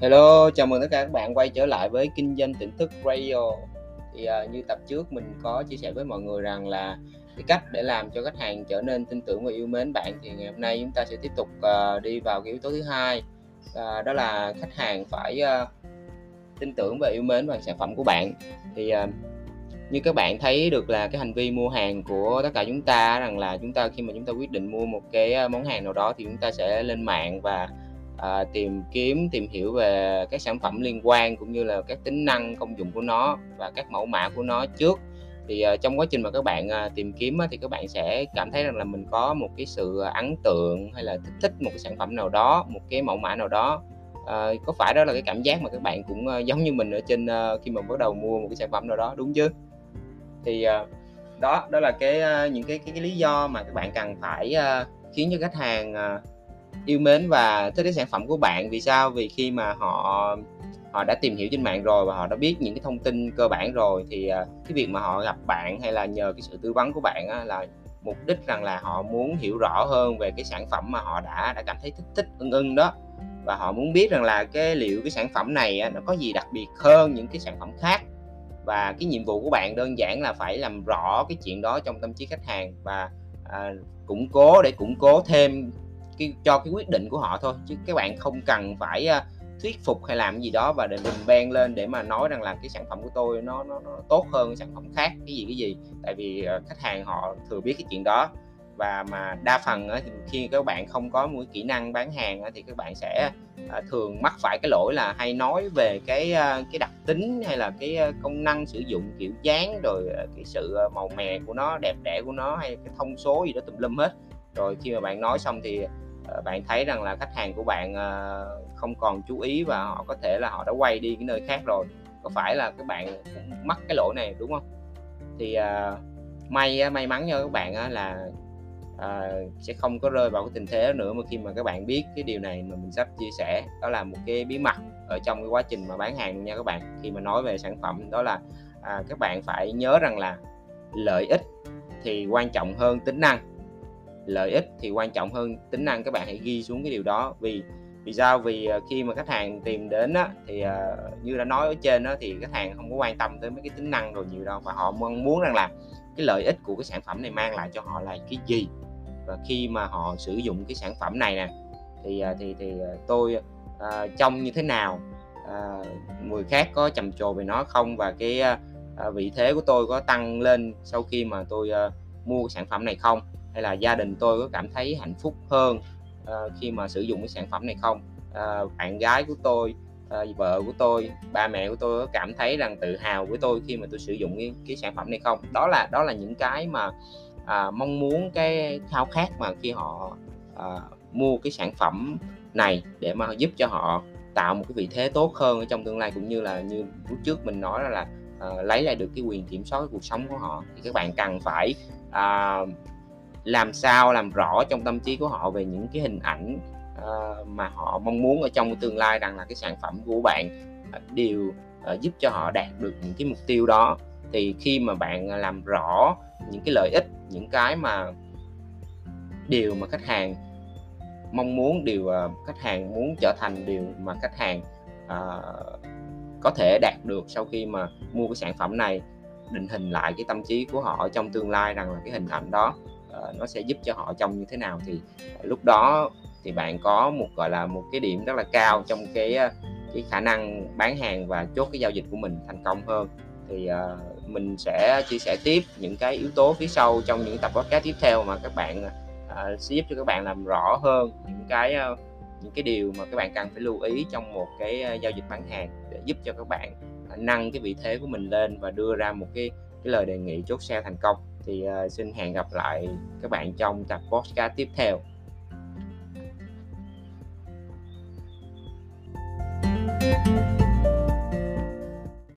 Hello, chào mừng tất cả các bạn quay trở lại với Kinh doanh tỉnh thức Radio. Thì uh, như tập trước mình có chia sẻ với mọi người rằng là cái cách để làm cho khách hàng trở nên tin tưởng và yêu mến bạn thì ngày hôm nay chúng ta sẽ tiếp tục uh, đi vào cái yếu tố thứ hai uh, đó là khách hàng phải uh, tin tưởng và yêu mến vào sản phẩm của bạn. Thì uh, như các bạn thấy được là cái hành vi mua hàng của tất cả chúng ta rằng là chúng ta khi mà chúng ta quyết định mua một cái món hàng nào đó thì chúng ta sẽ lên mạng và à, tìm kiếm tìm hiểu về các sản phẩm liên quan cũng như là các tính năng công dụng của nó và các mẫu mã của nó trước. Thì uh, trong quá trình mà các bạn uh, tìm kiếm uh, thì các bạn sẽ cảm thấy rằng là mình có một cái sự ấn tượng hay là thích thích một cái sản phẩm nào đó một cái mẫu mã nào đó. Uh, có phải đó là cái cảm giác mà các bạn cũng uh, giống như mình ở trên uh, khi mà bắt đầu mua một cái sản phẩm nào đó đúng chứ? Thì uh, đó đó là cái uh, những cái, cái cái lý do mà các bạn cần phải uh, khiến cho khách hàng uh, yêu mến và thích cái sản phẩm của bạn. Vì sao? Vì khi mà họ họ đã tìm hiểu trên mạng rồi và họ đã biết những cái thông tin cơ bản rồi thì à, cái việc mà họ gặp bạn hay là nhờ cái sự tư vấn của bạn á, là mục đích rằng là họ muốn hiểu rõ hơn về cái sản phẩm mà họ đã đã cảm thấy thích thích ưng ưng đó. Và họ muốn biết rằng là cái liệu cái sản phẩm này á, nó có gì đặc biệt hơn những cái sản phẩm khác. Và cái nhiệm vụ của bạn đơn giản là phải làm rõ cái chuyện đó trong tâm trí khách hàng và à, củng cố để củng cố thêm cái cho cái quyết định của họ thôi chứ các bạn không cần phải uh, thuyết phục hay làm gì đó và để mình ben lên để mà nói rằng là cái sản phẩm của tôi nó nó, nó tốt hơn sản phẩm khác cái gì cái gì. Tại vì uh, khách hàng họ thừa biết cái chuyện đó và mà đa phần uh, thì khi các bạn không có một kỹ năng bán hàng uh, thì các bạn sẽ uh, thường mắc phải cái lỗi là hay nói về cái uh, cái đặc tính hay là cái uh, công năng sử dụng kiểu dáng rồi uh, cái sự uh, màu mè của nó đẹp đẽ của nó hay cái thông số gì đó tùm lum hết. Rồi khi mà bạn nói xong thì Ờ, bạn thấy rằng là khách hàng của bạn ờ, không còn chú ý và họ có thể là họ đã quay đi cái nơi khác rồi. Có phải là các bạn cũng mắc cái lỗi này đúng không? Thì uh, may may mắn cho các bạn là uh, sẽ không có rơi vào cái tình thế nữa. Mà khi mà các bạn biết cái điều này mà mình sắp chia sẻ đó là một cái bí mật ở trong cái quá trình mà bán hàng nha các bạn. Khi mà nói về sản phẩm đó là uh, các bạn phải nhớ rằng là lợi ích thì quan trọng hơn tính năng lợi ích thì quan trọng hơn tính năng các bạn hãy ghi xuống cái điều đó. Vì vì sao? Vì ờ, khi mà khách hàng tìm đến á, thì uh, như đã nói ở trên đó thì khách hàng không có quan tâm tới mấy cái tính năng rồi nhiều đâu và họ mong muốn rằng là cái lợi ích của cái sản phẩm này mang lại cho họ là cái gì? Và khi mà họ sử dụng cái sản phẩm này nè thì uh, thì thì tôi uh, trông như thế nào? Uh, người khác có trầm trồ về nó không? Và cái uh, vị thế của tôi có tăng lên sau khi mà tôi uh, mua cái sản phẩm này không? Hay là gia đình tôi có cảm thấy hạnh phúc hơn uh, khi mà sử dụng cái sản phẩm này không? Uh, bạn gái của tôi uh, vợ của tôi ba mẹ của tôi có cảm thấy rằng tự hào với tôi khi mà tôi sử dụng cái, cái sản phẩm này không? Đó là đó là những cái mà uh, mong muốn cái khao khát mà khi họ uh, mua cái sản phẩm này để mà giúp cho họ tạo một cái vị thế tốt hơn ở trong tương lai cũng như là như lúc trước mình nói là uh, lấy lại được cái quyền kiểm soát cái cuộc sống của họ. Thì các bạn cần phải uh, làm sao làm rõ trong tâm trí của họ về những cái hình ảnh uh, mà họ mong muốn ở trong tương lai rằng là cái sản phẩm của bạn uh, đều uh, giúp cho họ đạt được những cái mục tiêu đó. Thì khi mà bạn làm rõ những cái lợi ích những cái mà điều mà khách hàng mong muốn điều uh, khách hàng muốn trở thành điều mà khách hàng uh, có thể đạt được sau khi mà mua cái sản phẩm này định hình lại cái tâm trí của họ trong tương lai rằng là cái hình ảnh đó Ờ, nó sẽ giúp cho họ trông như thế nào thì ờ, lúc đó thì bạn có một gọi là một cái điểm rất là cao trong cái ờ, cái khả năng bán hàng và chốt cái giao dịch của mình thành công hơn. Thì uh, mình sẽ chia sẻ tiếp những cái yếu tố phía sau trong những tập podcast tiếp theo mà các bạn uh, sẽ giúp cho các bạn làm rõ hơn những cái uh, những cái điều mà các bạn cần phải lưu ý trong một cái uh, giao dịch bán hàng để giúp cho các bạn uh, nâng cái vị thế của mình lên và đưa ra một cái cái lời đề nghị chốt sale thành công thì uh, xin hẹn gặp lại các bạn trong tập podcast tiếp theo.